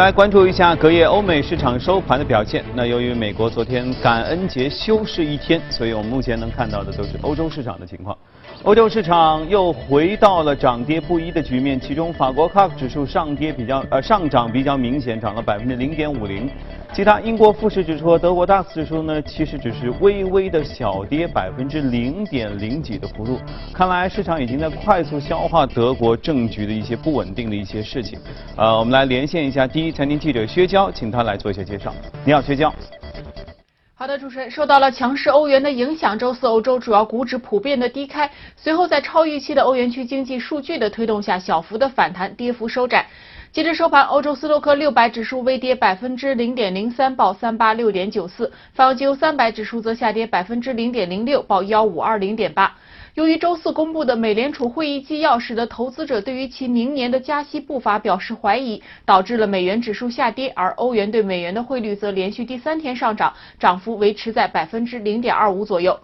来关注一下隔夜欧美市场收盘的表现。那由于美国昨天感恩节休市一天，所以我们目前能看到的都是欧洲市场的情况。欧洲市场又回到了涨跌不一的局面，其中法国 CAC 指数上跌比较呃上涨比较明显，涨了百分之零点五零。其他英国富时指数和德国 DAX 指数呢，其实只是微微的小跌百分之零点零几的幅度。看来市场已经在快速消化德国政局的一些不稳定的一些事情。呃，我们来连线一下第一财经记者薛娇，请他来做一下介绍。你好，薛娇。好的，主持人，受到了强势欧元的影响，周四欧洲主要股指普遍的低开，随后在超预期的欧元区经济数据的推动下，小幅的反弹，跌幅收窄。截至收盘，欧洲斯托克六百指数微跌百分之零点零三，报三八六点九四；泛欧三百指数则下跌百分之零点零六，报幺五二零点八。由于周四公布的美联储会议纪要使得投资者对于其明年的加息步伐表示怀疑，导致了美元指数下跌，而欧元对美元的汇率则连续第三天上涨，涨幅维持在百分之零点二五左右。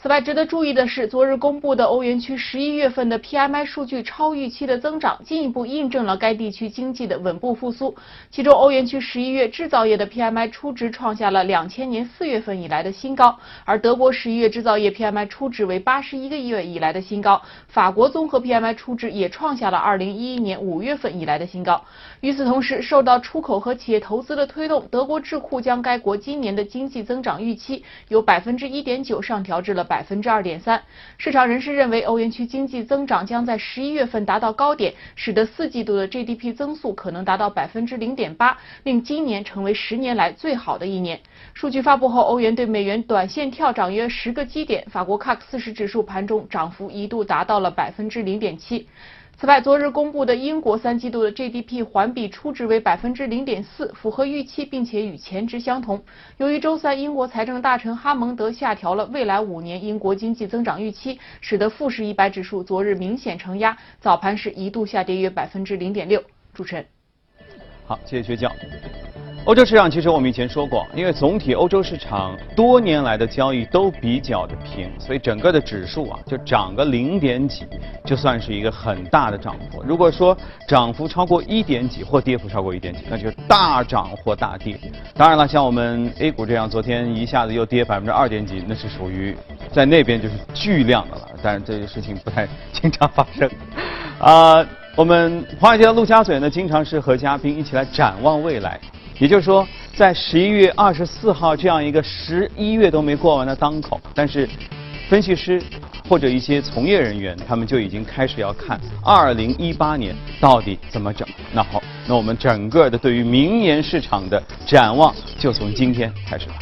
此外，值得注意的是，昨日公布的欧元区十一月份的 PMI 数据超预期的增长，进一步印证了该地区经济的稳步复苏。其中，欧元区十一月制造业的 PMI 初值创下了两千年四月份以来的新高，而德国十一月制造业 PMI 初值为八十一个月以来的新高，法国综合 PMI 初值也创下了二零一一年五月份以来的新高。与此同时，受到出口和企业投资的推动，德国智库将该国今年的经济增长预期由百分之一点九上调至了。百分之二点三，市场人士认为欧元区经济增长将在十一月份达到高点，使得四季度的 GDP 增速可能达到百分之零点八，令今年成为十年来最好的一年。数据发布后，欧元对美元短线跳涨约十个基点，法国 CAC 四十指数盘中涨幅一度达到了百分之零点七。此外，昨日公布的英国三季度的 GDP 环比初值为百分之零点四，符合预期，并且与前值相同。由于周三英国财政大臣哈蒙德下调了未来五年英国经济增长预期，使得富时一百指数昨日明显承压，早盘时一度下跌约百分之零点六。主持人，好，谢谢学教。欧洲市场其实我们以前说过，因为总体欧洲市场多年来的交易都比较的平，所以整个的指数啊就涨个零点几，就算是一个很大的涨幅。如果说涨幅超过一点几或跌幅超过一点几，那就是大涨或大跌。当然了，像我们 A 股这样，昨天一下子又跌百分之二点几，那是属于在那边就是巨量的了。但是这个事情不太经常发生。啊，我们华尔街的陆家嘴呢，经常是和嘉宾一起来展望未来。也就是说，在十一月二十四号这样一个十一月都没过完的当口，但是分析师或者一些从业人员，他们就已经开始要看二零一八年到底怎么整。那好，那我们整个的对于明年市场的展望，就从今天开始吧。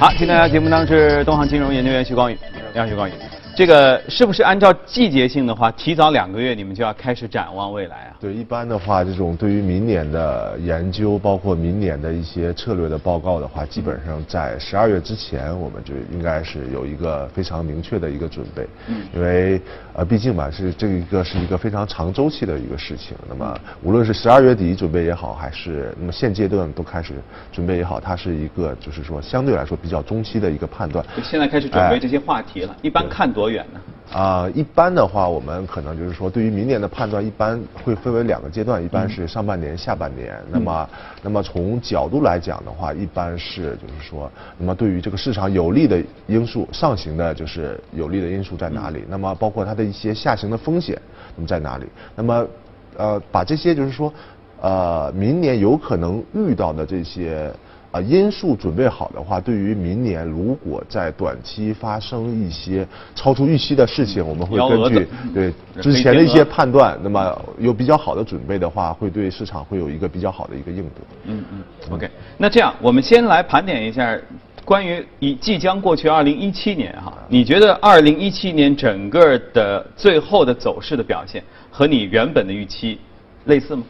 好，今天节目当中是东航金融研究员徐光宇，你好，徐光宇。这个是不是按照季节性的话，提早两个月你们就要开始展望未来啊？对，一般的话，这种对于明年的研究，包括明年的一些策略的报告的话，基本上在十二月之前，我们就应该是有一个非常明确的一个准备。嗯。因为呃，毕竟吧，是这一个是一个非常长周期的一个事情。那么，无论是十二月底准备也好，还是那么现阶段都开始准备也好，它是一个就是说相对来说比较中期的一个判断。现在开始准备这些话题了，一般看多。多远呢？啊，一般的话，我们可能就是说，对于明年的判断，一般会分为两个阶段，一般是上半年、下半年。那么，那么从角度来讲的话，一般是就是说，那么对于这个市场有利的因素，上行的就是有利的因素在哪里？那么包括它的一些下行的风险，那么在哪里？那么，呃，把这些就是说，呃，明年有可能遇到的这些。啊，因素准备好的话，对于明年如果在短期发生一些超出预期的事情，我们会根据对之前的一些判断，那么有比较好的准备的话，会对市场会有一个比较好的一个应对。嗯嗯，OK。那这样，我们先来盘点一下关于已即将过去二零一七年哈，你觉得二零一七年整个的最后的走势的表现和你原本的预期类似吗？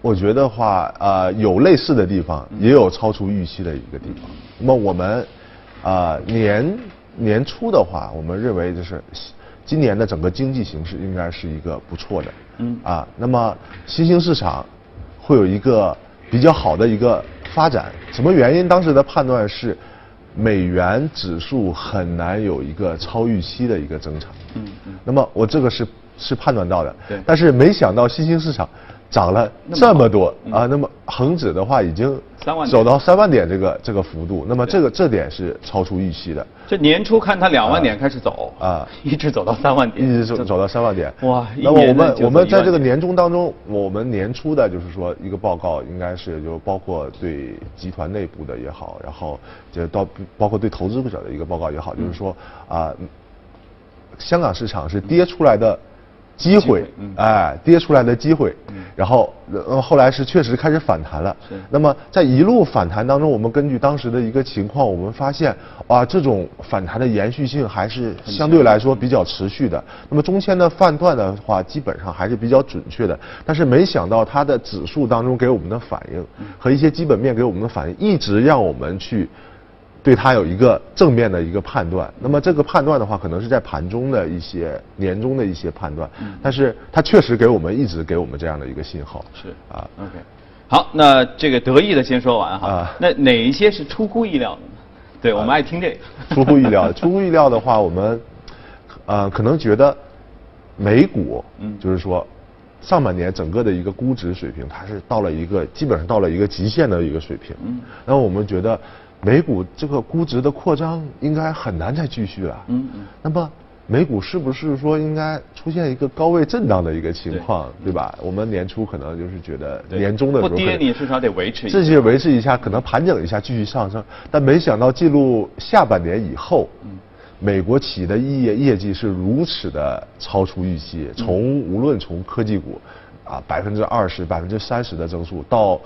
我觉得话，呃，有类似的地方，也有超出预期的一个地方。那么我们，啊，年年初的话，我们认为就是今年的整个经济形势应该是一个不错的。嗯。啊，那么新兴市场会有一个比较好的一个发展。什么原因？当时的判断是，美元指数很难有一个超预期的一个增长。嗯嗯。那么我这个是。是判断到的。对但是没想到新兴市场涨了这么多啊，那么恒指的话已经3万点走到三万点这个这个幅度，那么这个这点是超出预期的。这年初看它两万点开始走啊 一直走到三万点，一直走走到三万点。哇那么我们我们在这个年终当中，我们年初的就是说一个报告，应该是就包括对集团内部的也好，然后就到包括对投资者的一个报告也好，就是说啊、香港市场是跌出来的机会，嗯哎，跌出来的机会，然后呃后来是确实开始反弹了。那么在一路反弹当中，我们根据当时的一个情况，我们发现啊，这种反弹的延续性还是相对来说比较持续的。那么中间的判断的话，基本上还是比较准确的。但是没想到它的指数当中给我们的反应和一些基本面给我们的反应，一直让我们去。对它有一个正面的一个判断，那么这个判断的话，可能是在盘中的一些年中的一些判断，但是它确实给我们一直给我们这样的一个信号。是。啊，OK，好，那这个得意的先说完哈。啊，那哪一些是出乎意料的呢？对我们爱听这个。出乎意料，出乎意料的话，我们呃可能觉得美股，嗯。就是说上半年整个的一个估值水平，它是到了一个基本上到了一个极限的一个水平。嗯，然后我们觉得美股这个估值的扩张应该很难再继续了。嗯嗯那么。美股是不是说应该出现一个高位震荡的一个情况，对吧？我们年初可能就是觉得年终的时候不跌，你至少得维持一下自己维持一下，可能盘整一下，继续上升。但没想到进入下半年以后，美国企业的业业绩是如此的超出预期，从无论从科技股啊百分之二十、百分之三十的增速，到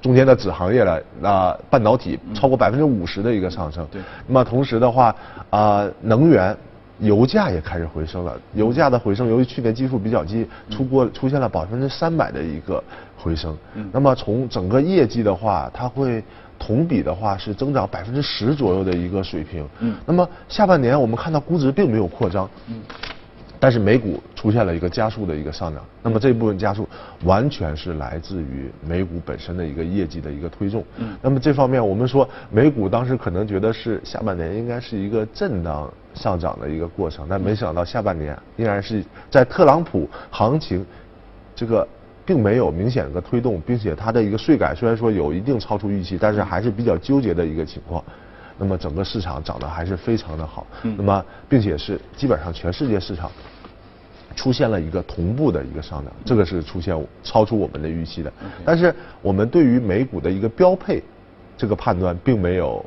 中间的子行业了，那、半导体超过百分之五十的一个上升。对那么同时的话，啊、能源。油价也开始回升了，油价的回升，由于去年基数比较低，出过出现了百分之三百的一个回升。那么从整个业绩的话，它会同比的话是增长百分之十左右的一个水平。嗯那么下半年我们看到估值并没有扩张。嗯但是美股出现了一个加速的一个上涨，那么这部分加速完全是来自于美股本身的一个业绩的一个推动。嗯那么这方面我们说美股当时可能觉得是下半年应该是一个震荡上涨的一个过程，但没想到下半年依然是在特朗普行情这个并没有明显的推动，并且它的一个税改虽然说有一定超出预期，但是还是比较纠结的一个情况。那么整个市场涨得还是非常的好，嗯那么并且是基本上全世界市场出现了一个同步的一个上涨，这个是出现超出我们的预期的。但是我们对于美股的一个标配这个判断并没有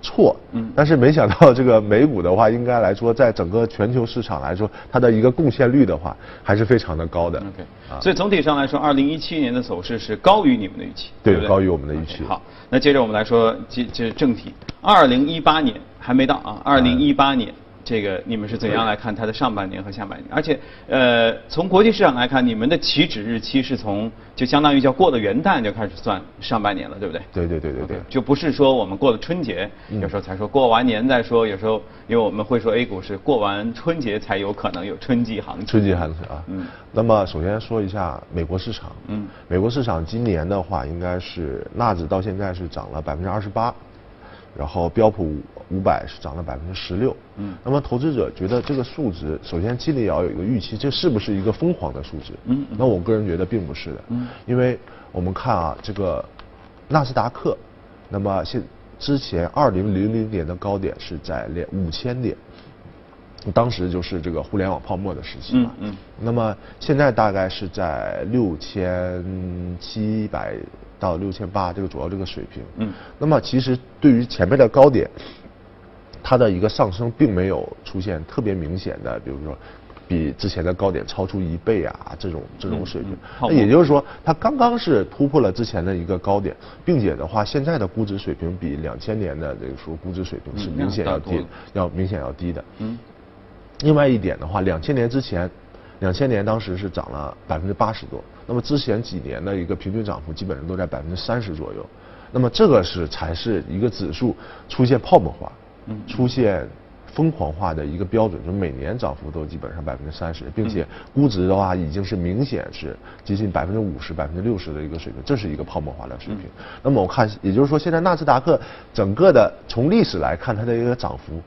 错，嗯但是没想到这个美股的话，应该来说在整个全球市场来说，它的一个贡献率的话还是非常的高的。OK，啊所以总体上来说，二零一七年的走势是高于你们的预期，不对？对高于我们的预期好，那接着我们来说，这这正题，二零一八年还没到啊，二零一八年。这个你们是怎样来看它的上半年和下半年？而且，呃，从国际市场来看，你们的起止日期是从就相当于叫过了元旦就开始算上半年了，对不对？对对对对对就不是说我们过了春节，有时候才说过完年再说，有时候因为我们会说 A 股是过完春节才有可能有春季行情。春季行情啊。嗯那么首先说一下美国市场。嗯美国市场今年的话，应该是纳指到现在是涨了百分之二十八，然后标普五百是涨了百分之十六。嗯那么投资者觉得这个数值，首先心里要有一个预期，这是不是一个疯狂的数值？嗯嗯那我个人觉得并不是的。嗯因为我们看啊，这个纳斯达克，那么现之前二零零零年的高点是在两五千点。当时就是这个互联网泡沫的时期嘛，嗯嗯那么现在大概是在六千七百到六千八这个主要这个水平，嗯。那么其实对于前面的高点，它的一个上升并没有出现特别明显的，比如说比之前的高点超出一倍啊这种这种水平嗯嗯，泡那也就是说它刚刚是突破了之前的一个高点，并且的话现在的估值水平比两千年的这个时候估值水平是嗯明显要低要明显要低的。嗯。另外一点的话，两千年之前，两千年当时是涨了百分之八十多，那么之前几年的一个平均涨幅基本上都在百分之三十左右，那么这个是才是一个指数出现泡沫化，嗯出现疯狂化的一个标准，就每年涨幅都基本上百分之三十，并且估值的话已经是明显是接近百分之五十、百分之六十的一个水平，这是一个泡沫化的水平。那么我看，也就是说现在纳斯达克整个的从历史来看，它的一个涨幅。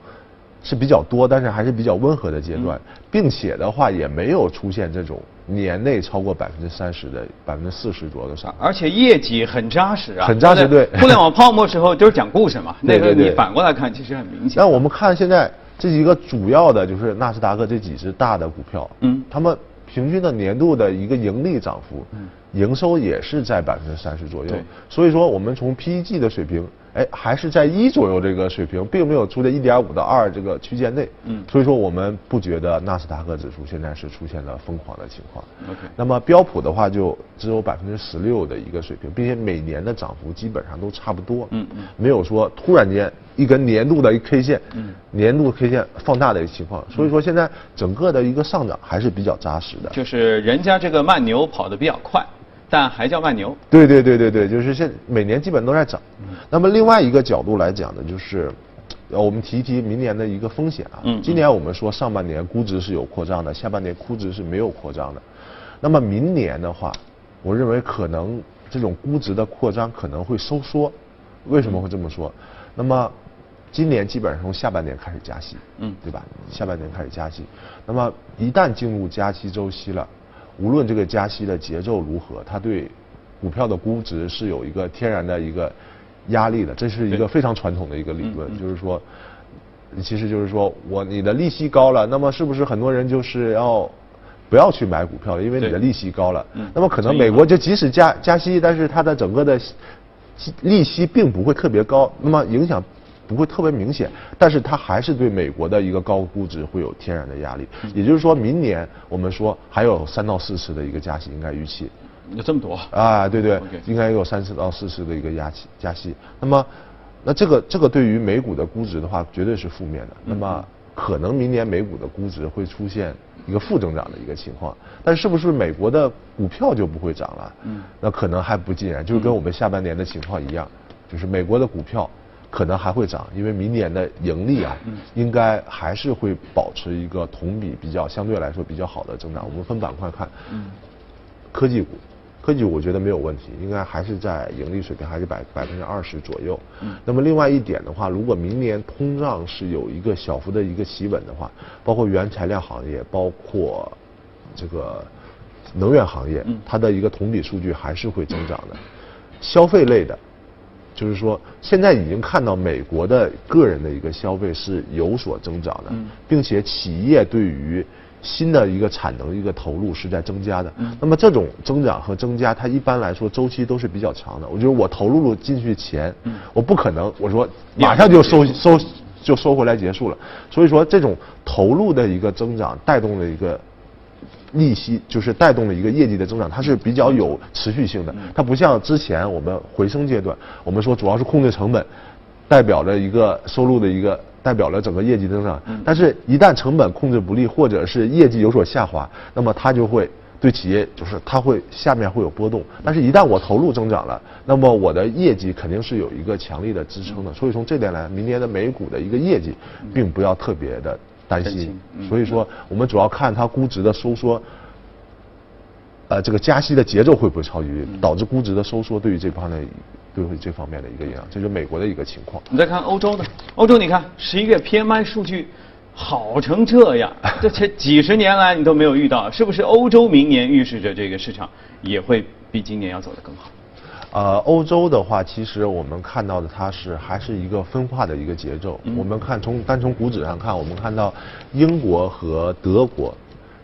是比较多，但是还是比较温和的阶段，并且的话也没有出现这种年内超过百分之三十的百分之四十左右的上。而且业绩很扎实啊，很扎实对互联网泡沫时候就是讲故事嘛，那个你反过来看，其实很明显。那我们看现在这几个主要的，就是纳斯达克这几只大的股票，嗯他们平均的年度的一个盈利涨幅，嗯营收也是在百分之三十左右对。所以说，我们从 PEG 的水平，哎，还是在一左右这个水平，并没有出在一点五到二这个区间内。嗯所以说我们不觉得纳斯达克指数现在是出现了疯狂的情况。OK 那么标普的话就只有百分之十六的一个水平，并且每年的涨幅基本上都差不多。嗯嗯没有说突然间一根年度的一 K 线，嗯年度 K 线放大的一个情况，所以说现在整个的一个上涨还是比较扎实的。就是人家这个慢牛跑得比较快，但还叫慢牛。对对对对对，就是现每年基本都在涨。那么另外一个角度来讲呢，就是。呃，我们提一提明年的一个风险啊。嗯今年我们说上半年估值是有扩张的，下半年估值是没有扩张的。那么明年的话，我认为可能这种估值的扩张可能会收缩。为什么会这么说？那么今年基本上从下半年开始加息，嗯对吧？下半年开始加息，那么一旦进入加息周期了，无论这个加息的节奏如何，它对股票的估值是有一个天然的一个压力的，这是一个非常传统的一个理论，就是说，其实就是说我你的利息高了，那么是不是很多人就是要不要去买股票了？因为你的利息高了嗯，那么可能美国就即使加加息，但是它的整个的息利息并不会特别高，那么影响不会特别明显，但是它还是对美国的一个高估值会有天然的压力。嗯也就是说明年我们说还有三到四次的一个加息应该预期。有这么多啊，对对应该有三次到四次的一个压息加息。那么，那这个这个对于美股的估值的话，绝对是负面的。那么，可能明年美股的估值会出现一个负增长的一个情况。但是不是美国的股票就不会涨了？嗯那可能还不尽然，就是跟我们下半年的情况一样，就是美国的股票。可能还会涨，因为明年的盈利啊，应该还是会保持一个同比比较相对来说比较好的增长。我们分板块看，科技股，科技股我觉得没有问题，应该还是在盈利水平还是百百分之二十左右。那么另外一点的话，如果明年通胀是有一个小幅的一个企稳的话，包括原材料行业，包括这个能源行业，它的一个同比数据还是会增长的。消费类的，就是说现在已经看到美国的个人的一个消费是有所增长的，并且企业对于新的一个产能一个投入是在增加的。那么这种增长和增加，它一般来说周期都是比较长的。我觉得我投入了进去钱，我不可能我说马上就收收就收回来结束了。所以说这种投入的一个增长带动了一个。利息就是带动了一个业绩的增长，它是比较有持续性的。它不像之前我们回升阶段，我们说主要是控制成本，代表着一个收入的一个，代表了整个业绩增长。但是，一旦成本控制不力，或者是业绩有所下滑，那么它就会对企业就是它会下面会有波动。但是，一旦我投入增长了，那么我的业绩肯定是有一个强力的支撑的。所以从这点来，明年的美股的一个业绩，并不要特别的担心所以说，我们主要看它估值的收缩。呃，这个加息的节奏会不会超级导致估值的收缩？对于这方面，对于这方面的一个影响，这是美国的一个情况。你再看欧洲的，欧洲你看十一月 PMI 数据好成这样，这这几十年来你都没有遇到，是不是？欧洲明年预示着这个市场也会比今年要走得更好。呃，欧洲的话，其实我们看到的它是还是一个分化的一个节奏。我们看从单从股指上看，我们看到英国和德国，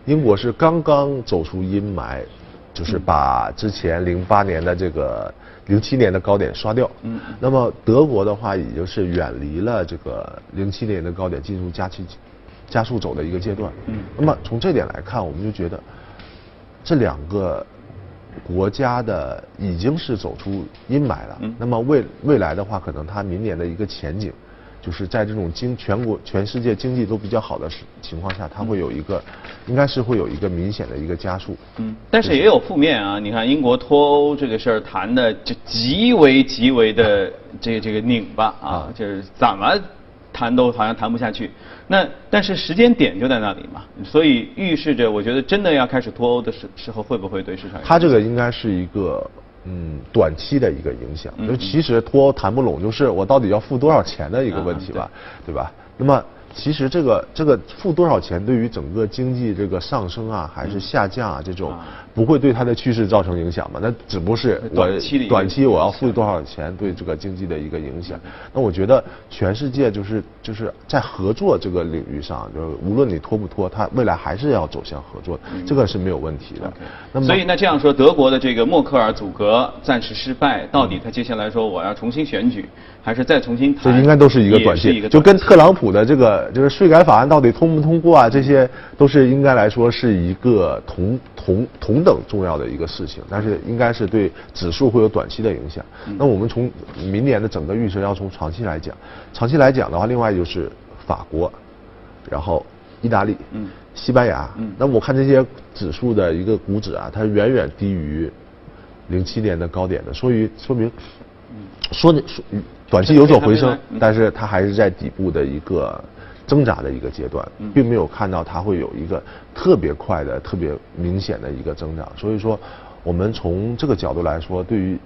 英国是刚刚走出阴霾，就是把之前零八年的这个零七年的高点刷掉。嗯那么德国的话，已经是远离了这个零七年的高点，进入加期加速走的一个阶段。嗯那么从这点来看，我们就觉得这两个国家的已经是走出阴霾了。嗯那么未未来的话，可能它明年的一个前景，就是在这种经全国全世界经济都比较好的情况下，它会有一个，应该是会有一个明显的一个加速。嗯，但是也有负面啊。你看英国脱欧这个事儿谈的就极为极为的这个这个拧巴啊啊，就是怎么谈都好像谈不下去。那但是时间点就在那里嘛，所以预示着我觉得真的要开始脱欧的时时候，会不会对市场？它这个应该是一个嗯短期的一个影响，嗯就其实脱欧谈不拢，就是我到底要付多少钱的一个问题吧，对吧？那么其实这个这个付多少钱，对于整个经济这个上升啊，还是下降啊，这种不会对它的趋势造成影响嘛？那只不过是我短期我要付多少钱对这个经济的一个影响。那我觉得全世界就是就是在合作这个领域上，就是无论你拖不拖，它未来还是要走向合作，这个是没有问题的。那么所以那这样说，德国的这个默克尔阻隔暂时失败，到底他接下来说我要重新选举，还是再重新谈？这应该都是一个短期，就跟特朗普的这个就是税改法案到底通不通过啊，这些都是应该来说是一个同同同等重要的一个事情，但是应该是对指数会有短期的影响。那我们从明年的整个预测要从长期来讲，长期来讲的话，另外就是法国，然后意大利，嗯，西班牙，嗯，那我看这些指数的一个股指啊，它远远低于零七年的高点的，所以说明，说说短期有所回升，但是它还是在底部的一个。挣扎的一个阶段，并没有看到它会有一个特别快的、特别明显的一个增长。所以说，我们从这个角度来说，对于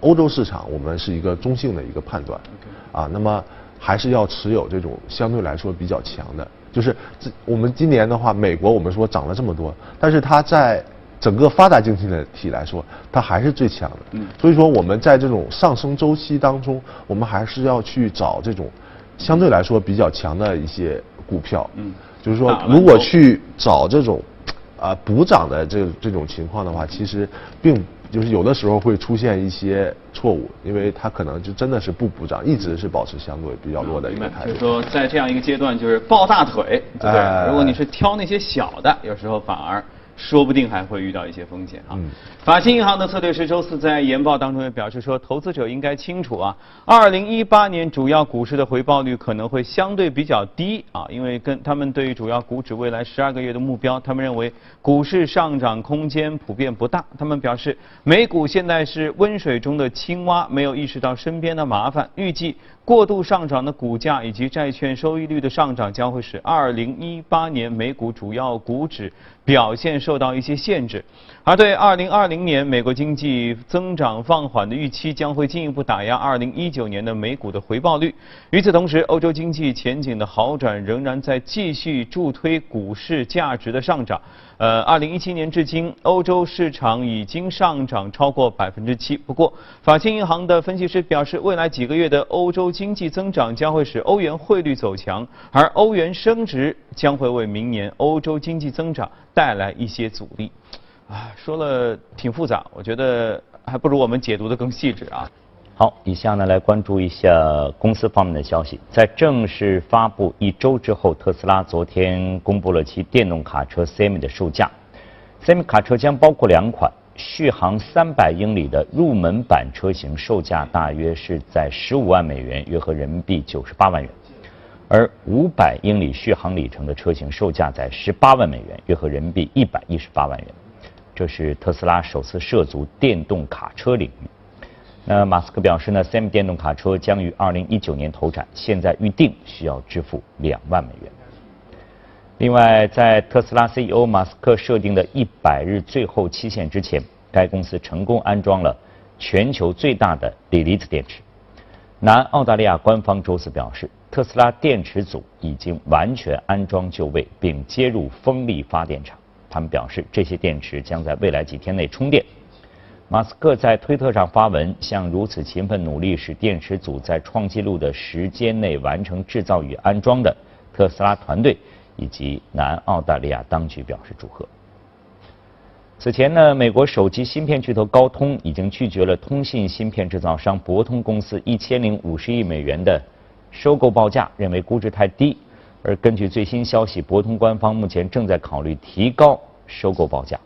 欧洲市场，我们是一个中性的一个判断。啊，那么还是要持有这种相对来说比较强的。就是我们今年的话，美国我们说涨了这么多，但是它在整个发达经济体来说，它还是最强的。所以说，我们在这种上升周期当中，我们还是要去找这种。相对来说比较强的一些股票，嗯，就是说，如果去找这种啊补涨的这这种情况的话，其实并就是有的时候会出现一些错误，因为它可能就真的是不补涨，一直是保持相对比较弱的一个态度。就是说，在这样一个阶段，就是抱大腿，对不对？如果你是挑那些小的，有时候反而。说不定还会遇到一些风险啊。法兴银行的策略师周四在研报当中也表示说，投资者应该清楚啊，二零一八年主要股市的回报率可能会相对比较低啊，因为跟他们对于主要股指未来十二个月的目标，他们认为股市上涨空间普遍不大。他们表示，美股现在是温水中的青蛙，没有意识到身边的麻烦，预计。过度上涨的股价以及债券收益率的上涨，将会使2018年美股主要股指表现受到一些限制，而对2020年美国经济增长放缓的预期，将会进一步打压2019年的美股的回报率。与此同时，欧洲经济前景的好转仍然在继续助推股市价值的上涨。呃，二零一七年至今，欧洲市场已经上涨超过百分之七。不过，法兴银行的分析师表示，未来几个月的欧洲经济增长将会使欧元汇率走强，而欧元升值将会为明年欧洲经济增长带来一些阻力。啊，说了挺复杂，我觉得还不如我们解读的更细致啊。好，以下呢来关注一下公司方面的消息。在正式发布一周之后，特斯拉昨天公布了其电动卡车 Semi 的售价。Semi 卡车将包括两款，续航三百英里的入门版车型，售价大约是在十五万美元，约合人民币九十八万元；而五百英里续航里程的车型，售价在十八万美元，约合人民币一百一十八万元。这是特斯拉首次涉足电动卡车领域。那马斯克表示呢，Sam 电动卡车将于二零一九年投产，现在预定需要支付两万美元。另外，在特斯拉 CEO 马斯克设定的一百日最后期限之前，该公司成功安装了全球最大的锂离子电池。南澳大利亚官方周四表示，特斯拉电池组已经完全安装就位，并接入风力发电厂。他们表示，这些电池将在未来几天内充电。马斯克在推特上发文，向如此勤奋努力使电池组在创纪录的时间内完成制造与安装的特斯拉团队以及南澳大利亚当局表示祝贺。此前呢，美国手机芯片巨头高通已经拒绝了通信芯片制造商博通公司一千零五十亿美元的收购报价，认为估值太低。而根据最新消息，博通官方目前正在考虑提高收购报价。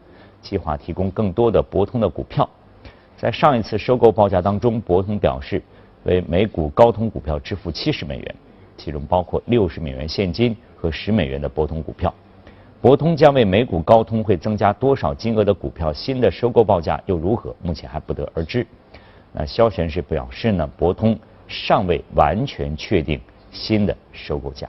计划提供更多的博通的股票。在上一次收购报价当中，博通表示为每股高通股票支付七十美元，其中包括六十美元现金和十美元的博通股票。博通将为每股高通会增加多少金额的股票？新的收购报价又如何？目前还不得而知。那肖先生表示呢，博通尚未完全确定新的收购价。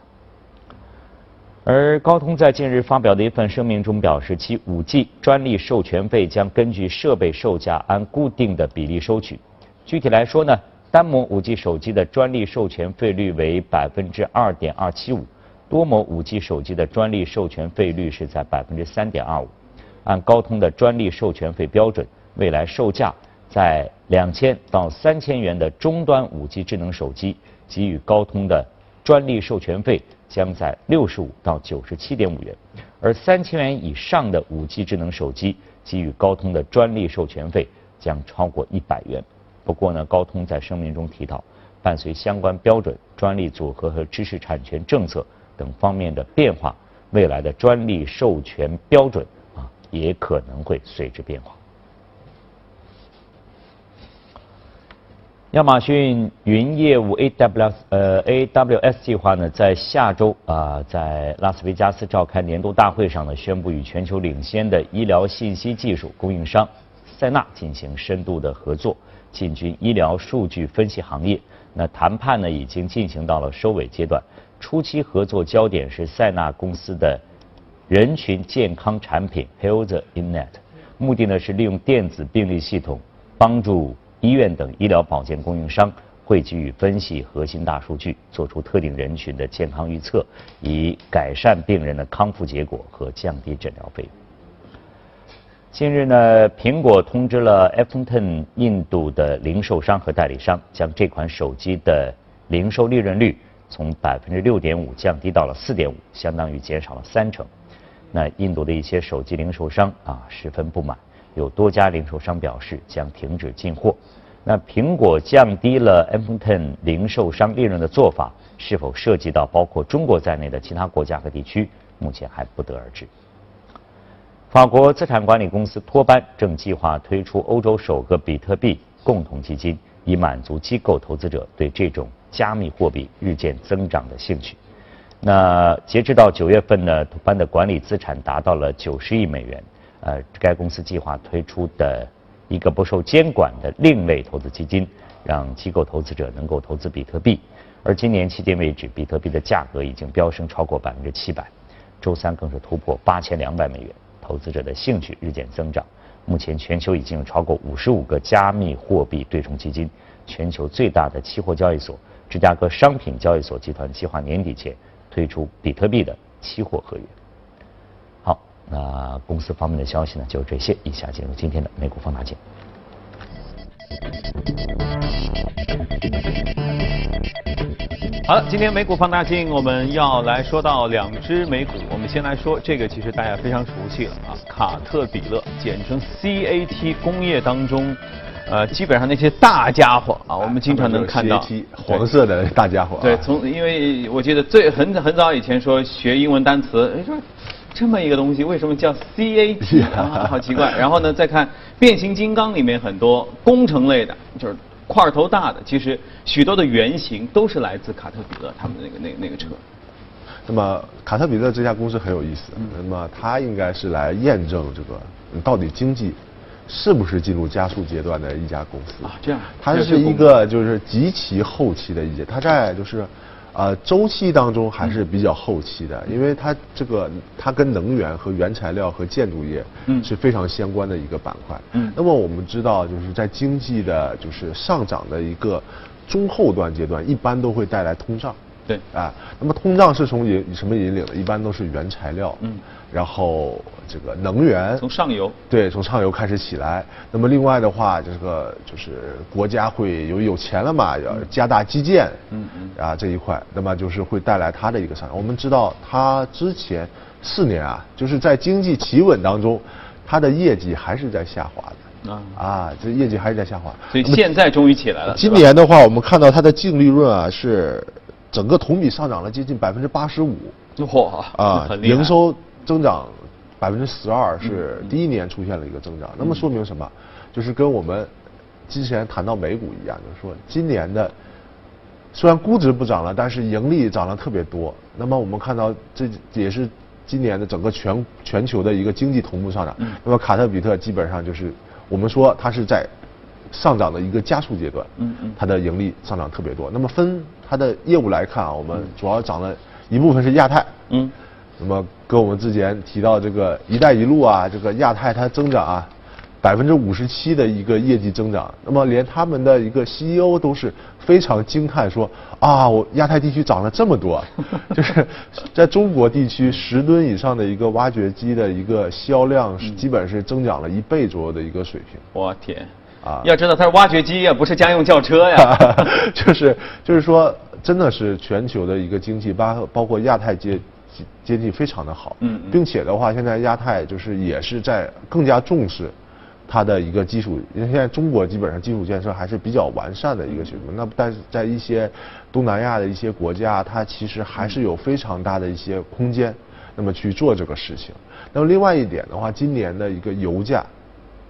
而高通在近日发表的一份声明中表示，其 5G 专利授权费将根据设备售价按固定的比例收取。具体来说呢，单模 5G 手机的专利授权费率为百分之二点二七五，多模 5G 手机的专利授权费率是在百分之三点二五。按高通的专利授权费标准，未来售价在两千到三千元的终端 5G 智能手机，给予高通的专利授权费将在六十五到九十七点五元，而三千元以上的 5G 智能手机，给予高通的专利授权费将超过一百元。不过呢，高通在声明中提到，伴随相关标准、专利组合和知识产权政策等方面的变化，未来的专利授权标准啊，也可能会随之变化。亚马逊云业务 AWS 呃 AWS 计划呢，在下周啊，在拉斯维加斯召开年度大会上呢，宣布与全球领先的医疗信息技术供应商塞纳进行深度的合作，进军医疗数据分析行业。那谈判呢，已经进行到了收尾阶段。初期合作焦点是塞纳公司的人群健康产品 Health Innet，目的呢是利用电子病历系统帮助。医院等医疗保健供应商会给予分析核心大数据，做出特定人群的健康预测，以改善病人的康复结果和降低诊疗费。近日呢，苹果通知了 iPhone X 印度的零售商和代理商，将这款手机的零售利润率从百分之六点五降低到了四点五，相当于减少了三成。那印度的一些手机零售商啊，十分不满。有多家零售商表示将停止进货。那苹果降低了 iPhone X 零售商利润的做法，是否涉及到包括中国在内的其他国家和地区，目前还不得而知。法国资产管理公司托班正计划推出欧洲首个比特币共同基金，以满足机构投资者对这种加密货币日渐增长的兴趣。那截止到九月份呢，托班的管理资产达到了九十亿美元。呃，该公司计划推出的一个不受监管的另类投资基金，让机构投资者能够投资比特币。而今年迄今为止，比特币的价格已经飙升超过百分之七百，周三更是突破八千两百美元，投资者的兴趣日渐增长。目前，全球已经有超过五十五个加密货币对冲基金。全球最大的期货交易所芝加哥商品交易所集团计划年底前推出比特币的期货合约。那公司方面的消息呢，就是这些。以下进入今天的美股放大镜。好了，今天美股放大镜我们要来说到两只美股。我们先来说这个，其实大家非常熟悉了啊，卡特彼勒，简称 CAT，工业当中，呃，基本上那些大家伙啊，我们经常能看到黄色的大家伙。对，从因为我记得最很很早以前说学英文单词，哎说。这么一个东西，为什么叫 CAT 啊？好奇怪。然后呢，再看变形金刚里面很多工程类的，就是块头大的，其实许多的原型都是来自卡特彼勒他们的那个那那个车。那么卡特彼勒这家公司很有意思，那么它应该是来验证这个到底经济是不是进入加速阶段的一家公司啊？这样，它是一个就是极其后期的一些，它在就是。呃，周期当中还是比较后期的，因为它这个它跟能源和原材料和建筑业是非常相关的一个板块。嗯，那么我们知道，就是在经济的就是上涨的一个中后段阶段，一般都会带来通胀。对，啊，那么通胀是从引什么引领的？一般都是原材料。嗯。然后这个能源从上游对从上游开始起来，那么另外的话，这个就是国家会有有钱了嘛，要加大基建，嗯嗯啊这一块，那么就是会带来它的一个上涨。我们知道它之前四年啊，就是在经济企稳当中，它的业绩还是在下滑的啊啊，这业绩还是在下滑。所以现在终于起来了。今年的话，我们看到它的净利润啊是整个同比上涨了接近百分之八十五。嚯啊，营收。增长百分之十二是第一年出现了一个增长，那么说明什么？就是跟我们之前谈到美股一样，就是说今年的虽然估值不涨了，但是盈利涨了特别多。那么我们看到这也是今年的整个全全球的一个经济同步上涨。那么卡特彼特基本上就是我们说它是在上涨的一个加速阶段，嗯嗯它的盈利上涨特别多。那么分它的业务来看啊，我们主要涨了一部分是亚太。嗯那么跟我们之前提到这个“一带一路”啊，这个亚太它增长啊，百分之五十七的一个业绩增长，那么连他们的一个 CEO 都是非常惊叹说啊，我亚太地区涨了这么多，就是在中国地区十吨以上的一个挖掘机的一个销量是基本是增长了一倍左右的一个水平。我天！啊要知道它是挖掘机呀，不是家用轿车呀。就是就是说，真的是全球的一个经济，包包括亚太经经济非常的好，嗯嗯并且的话，现在亚太就是也是在更加重视它的一个基础，因为现在中国基本上基础建设还是比较完善的一个水平，那但是在一些东南亚的一些国家，它其实还是有非常大的一些空间，那么去做这个事情。那么另外一点的话，今年的一个油价。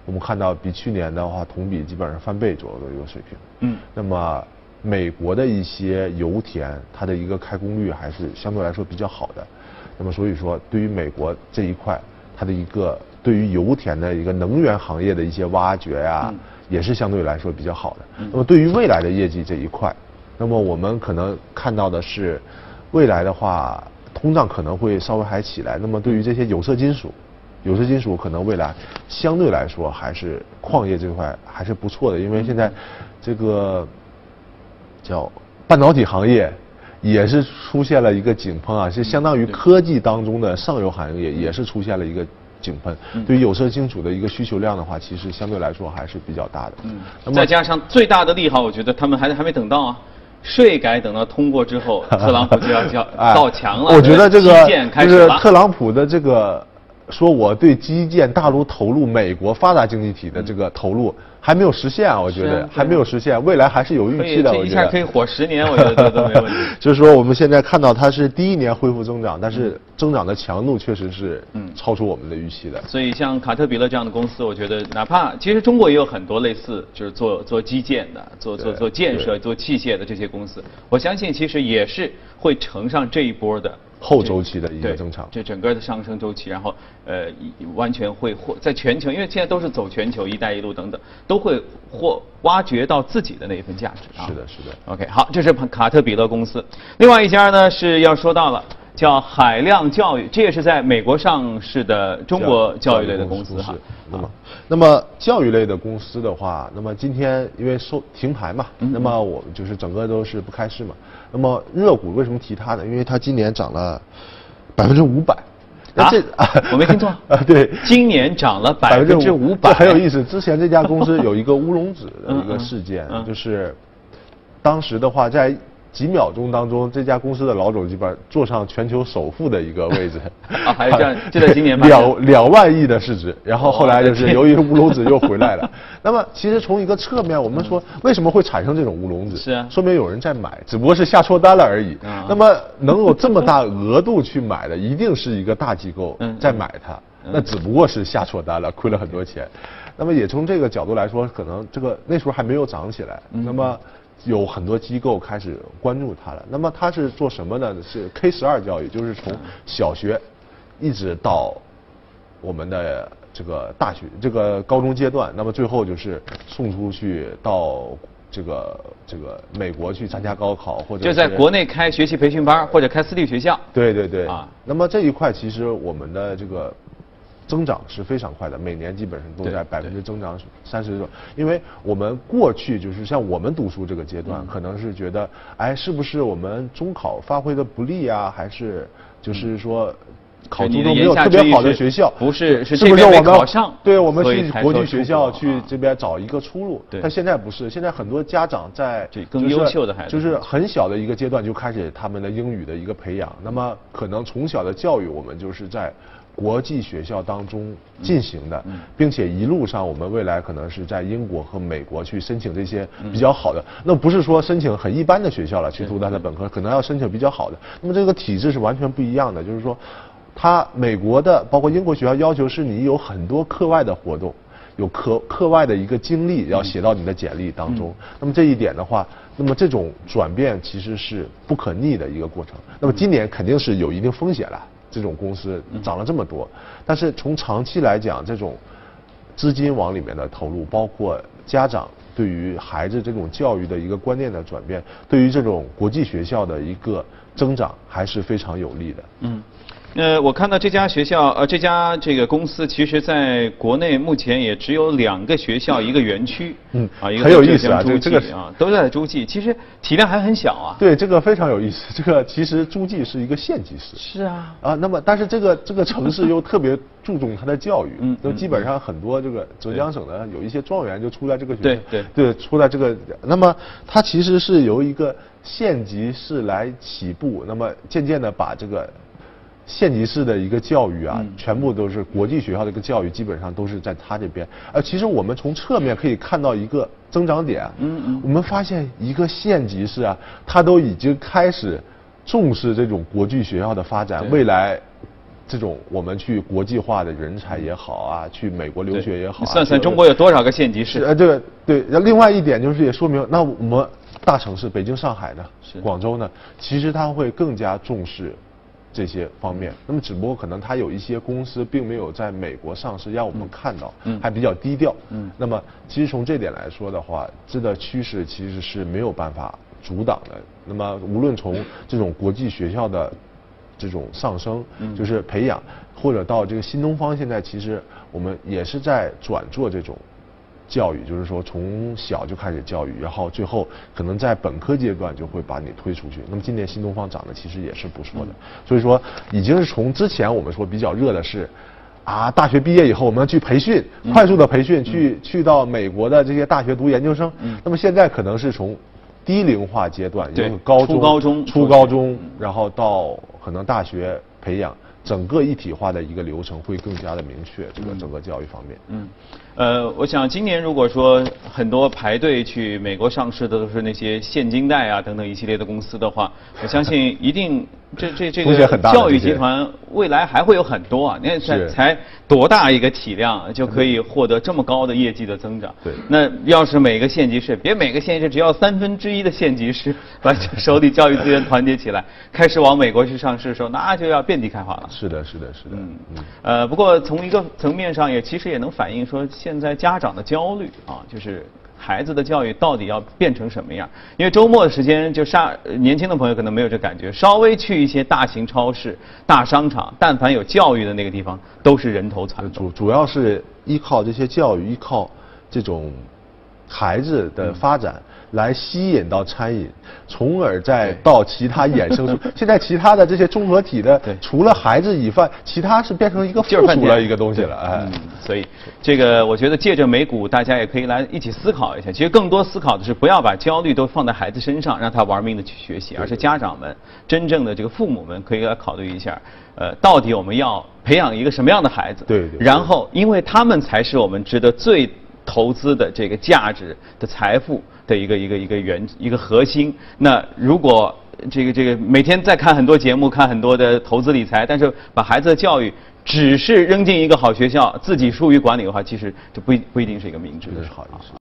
我们看到比去年的话同比基本上翻倍左右的一个水平。嗯那么美国的一些油田，它的一个开工率还是相对来说比较好的。那么所以说，对于美国这一块，它的一个对于油田的一个能源行业的一些挖掘呀、嗯也是相对来说比较好的。那么对于未来的业绩这一块，那么我们可能看到的是，未来的话，通胀可能会稍微还起来。那么对于这些有色金属，有色金属可能未来相对来说还是矿业这块还是不错的，因为现在这个叫半导体行业也是出现了一个井喷啊，是相当于科技当中的上游行业也是出现了一个井喷。对于有色金属的一个需求量的话，其实相对来说还是比较大的。嗯，再加上最大的利好，我觉得他们还还没等到啊。税改等到通过之后，特朗普就要 就要哎造墙了。我觉得这个就是始。特朗普的这个说我对基建大陆投入美国发达经济体的这个投入还没有实现啊，我觉得还没有实现，未来还是有预期的。这我觉得一下可以火十年，我觉得都没问题。就是说，我们现在看到它是第一年恢复增长，但是增长的强度确实是嗯超出我们的预期的。所以像卡特彼勒这样的公司，我觉得哪怕其实中国也有很多类似就是做做基建的、做做做建设、做器械的这些公司，我相信其实也是会乘上这一波的后周期的一个增长这整个的上升周期，然后呃完全会获在全球，因为现在都是走全球“一带一路”等等，都会获挖掘到自己的那一份价值啊。是的，是的。OK，好，这是卡特彼勒公司。另外一家呢是要说到了，叫海量教育，这也是在美国上市的中国教育类的公司哈是。那么，那么教育类的公司的话，那么今天因为收停牌嘛，嗯那么我就是整个都是不开市嘛。那么热股为什么提它呢？因为它今年涨了百分之五百。啊 我没听错 啊，对，今年涨了百分之五百，这很有意思。之前这家公司有一个乌龙指的一个 事件嗯，就是当时的话在。几秒钟当中，这家公司的老总基本上坐上全球首富的一个位置 啊还有这样就在今年发生两两万亿的市值，然后后来就是由于乌龙子又回来了。那么其实从一个侧面，我们说为什么会产生这种乌龙子？是啊说明有人在买，只不过是下错单了而已啊。那么能有这么大额度去买的，一定是一个大机构嗯在买它。那只不过是下错单了，亏了很多钱。那么也从这个角度来说，可能这个那时候还没有涨起来。那么有很多机构开始关注他了。那么他是做什么呢？是 K 十二教育，就是从小学一直到我们的这个大学、这个高中阶段，那么最后就是送出去到这个这个美国去参加高考，或者就在国内开学习培训班或者开私立学校。对对对啊那么这一块其实我们的这个增长是非常快的，每年基本上都在百分之增长三十左右。因为我们过去就是像我们读书这个阶嗯段，可能是觉得，哎，是不是我们中考发挥的不利啊？还是就是说？考中没有特别好的学校，不是是不是我们考上对，我们去国际学校去这边找一个出路。对但现在不是，现在很多家长在更就是优秀的孩子就是很小的一个阶段就开始他们的英语的一个培养。那么可能从小的教育，我们就是在国际学校当中进行的，并且一路上我们未来可能是在英国和美国去申请这些比较好的。那不是说申请很一般的学校了去读他的本科，可能要申请比较好的。那么这个体制是完全不一样的，就是说。他美国的包括英国学校要求是你有很多课外的活动，有课课外的一个经历要写到你的简历当中。那么这一点的话，那么这种转变其实是不可逆的一个过程。那么今年肯定是有一定风险了，这种公司涨了这么多，但是从长期来讲，这种资金往里面的投入，包括家长对于孩子这种教育的一个观念的转变，对于这种国际学校的一个增长，还是非常有利的。嗯，呃，我看到这家学校，呃，这家这个公司，其实在国内目前也只有两个学校，一个园区，嗯啊，一个很有意思啊浙江诸这个暨啊，都在诸暨，其实体量还很小啊。对，这个非常有意思。这个其实诸暨是一个县级市。是啊。啊，那么但是这个这个城市又特别注重它的教育，嗯就基本上很多这个浙江省的有一些状元就出在这个学校，对对出在这个，那么它其实是由一个县级市来起步，那么渐渐的把这个县级市的一个教育啊，嗯全部都是国际学校的一个教育，基本上都是在他这边。呃，其实我们从侧面可以看到一个增长点，嗯嗯我们发现一个县级市啊，它都已经开始重视这种国际学校的发展，未来。这种我们去国际化的人才也好啊，去美国留学也好、算算中国有多少个县级市？呃，这个对。那另外一点就是也说明，那我们大城市北京、上海呢，广州呢，其实它会更加重视这些方面。那么只不过可能它有一些公司并没有在美国上市，让我们看到，嗯还比较低调。嗯那么其实从这点来说的话，这个趋势其实是没有办法阻挡的。那么无论从这种国际学校的这种上升，嗯就是培养，或者到这个新东方，现在其实我们也是在转做这种教育，就是说从小就开始教育，然后最后可能在本科阶段就会把你推出去。那么今年新东方涨的其实也是不错的，所以说已经是从之前我们说比较热的是。啊，大学毕业以后我们要去培训，快速的培训，去去到美国的这些大学读研究生。那么现在可能是从低龄化阶段，对就是高中、初高中初高中，然后到可能大学培养，整个一体化的一个流程会更加的明确。这个整个教育方面，嗯，呃，我想今年如果说很多排队去美国上市的都是那些现金贷啊等等一系列的公司的话，我相信一定这这这个教育集团未来还会有很多啊。你看才才多大一个体量就可以获得这么高的业绩的增长？对那要是每个县级市，别每个县级市只要三分之一的县级市把手里教育资源团结起来，开始往美国去上市的时候，那就要遍地开花了。是的，是的，是的。嗯，呃，不过从一个层面上也其实也能反映说现在家长的焦虑啊，就是孩子的教育到底要变成什么样？因为周末的时间就上呃年轻的朋友可能没有这感觉，稍微去一些大型超市、大商场，但凡有教育的那个地方，都是人头攒动。主主要是依靠这些教育，依靠这种孩子的发展来吸引到餐饮，从而再到其他衍生出。现在其他的这些综合体的对，除了孩子以外，其他是变成一个附就是饭店属的一个东西了。哎嗯，，所以这个我觉得借着美股，大家也可以来一起思考一下。其实更多思考的是不要把焦虑都放在孩子身上，让他玩命的去学习，而是家长们真正的这个父母们可以来考虑一下，呃，到底我们要培养一个什么样的孩子？对对对然后，因为他们才是我们值得最投资的这个价值的财富的一个一个一个原一个核心。那如果这个这个每天在看很多节目，看很多的投资理财，但是把孩子的教育只是扔进一个好学校，自己疏于管理的话，其实就不一不一定是一个明智的好意思。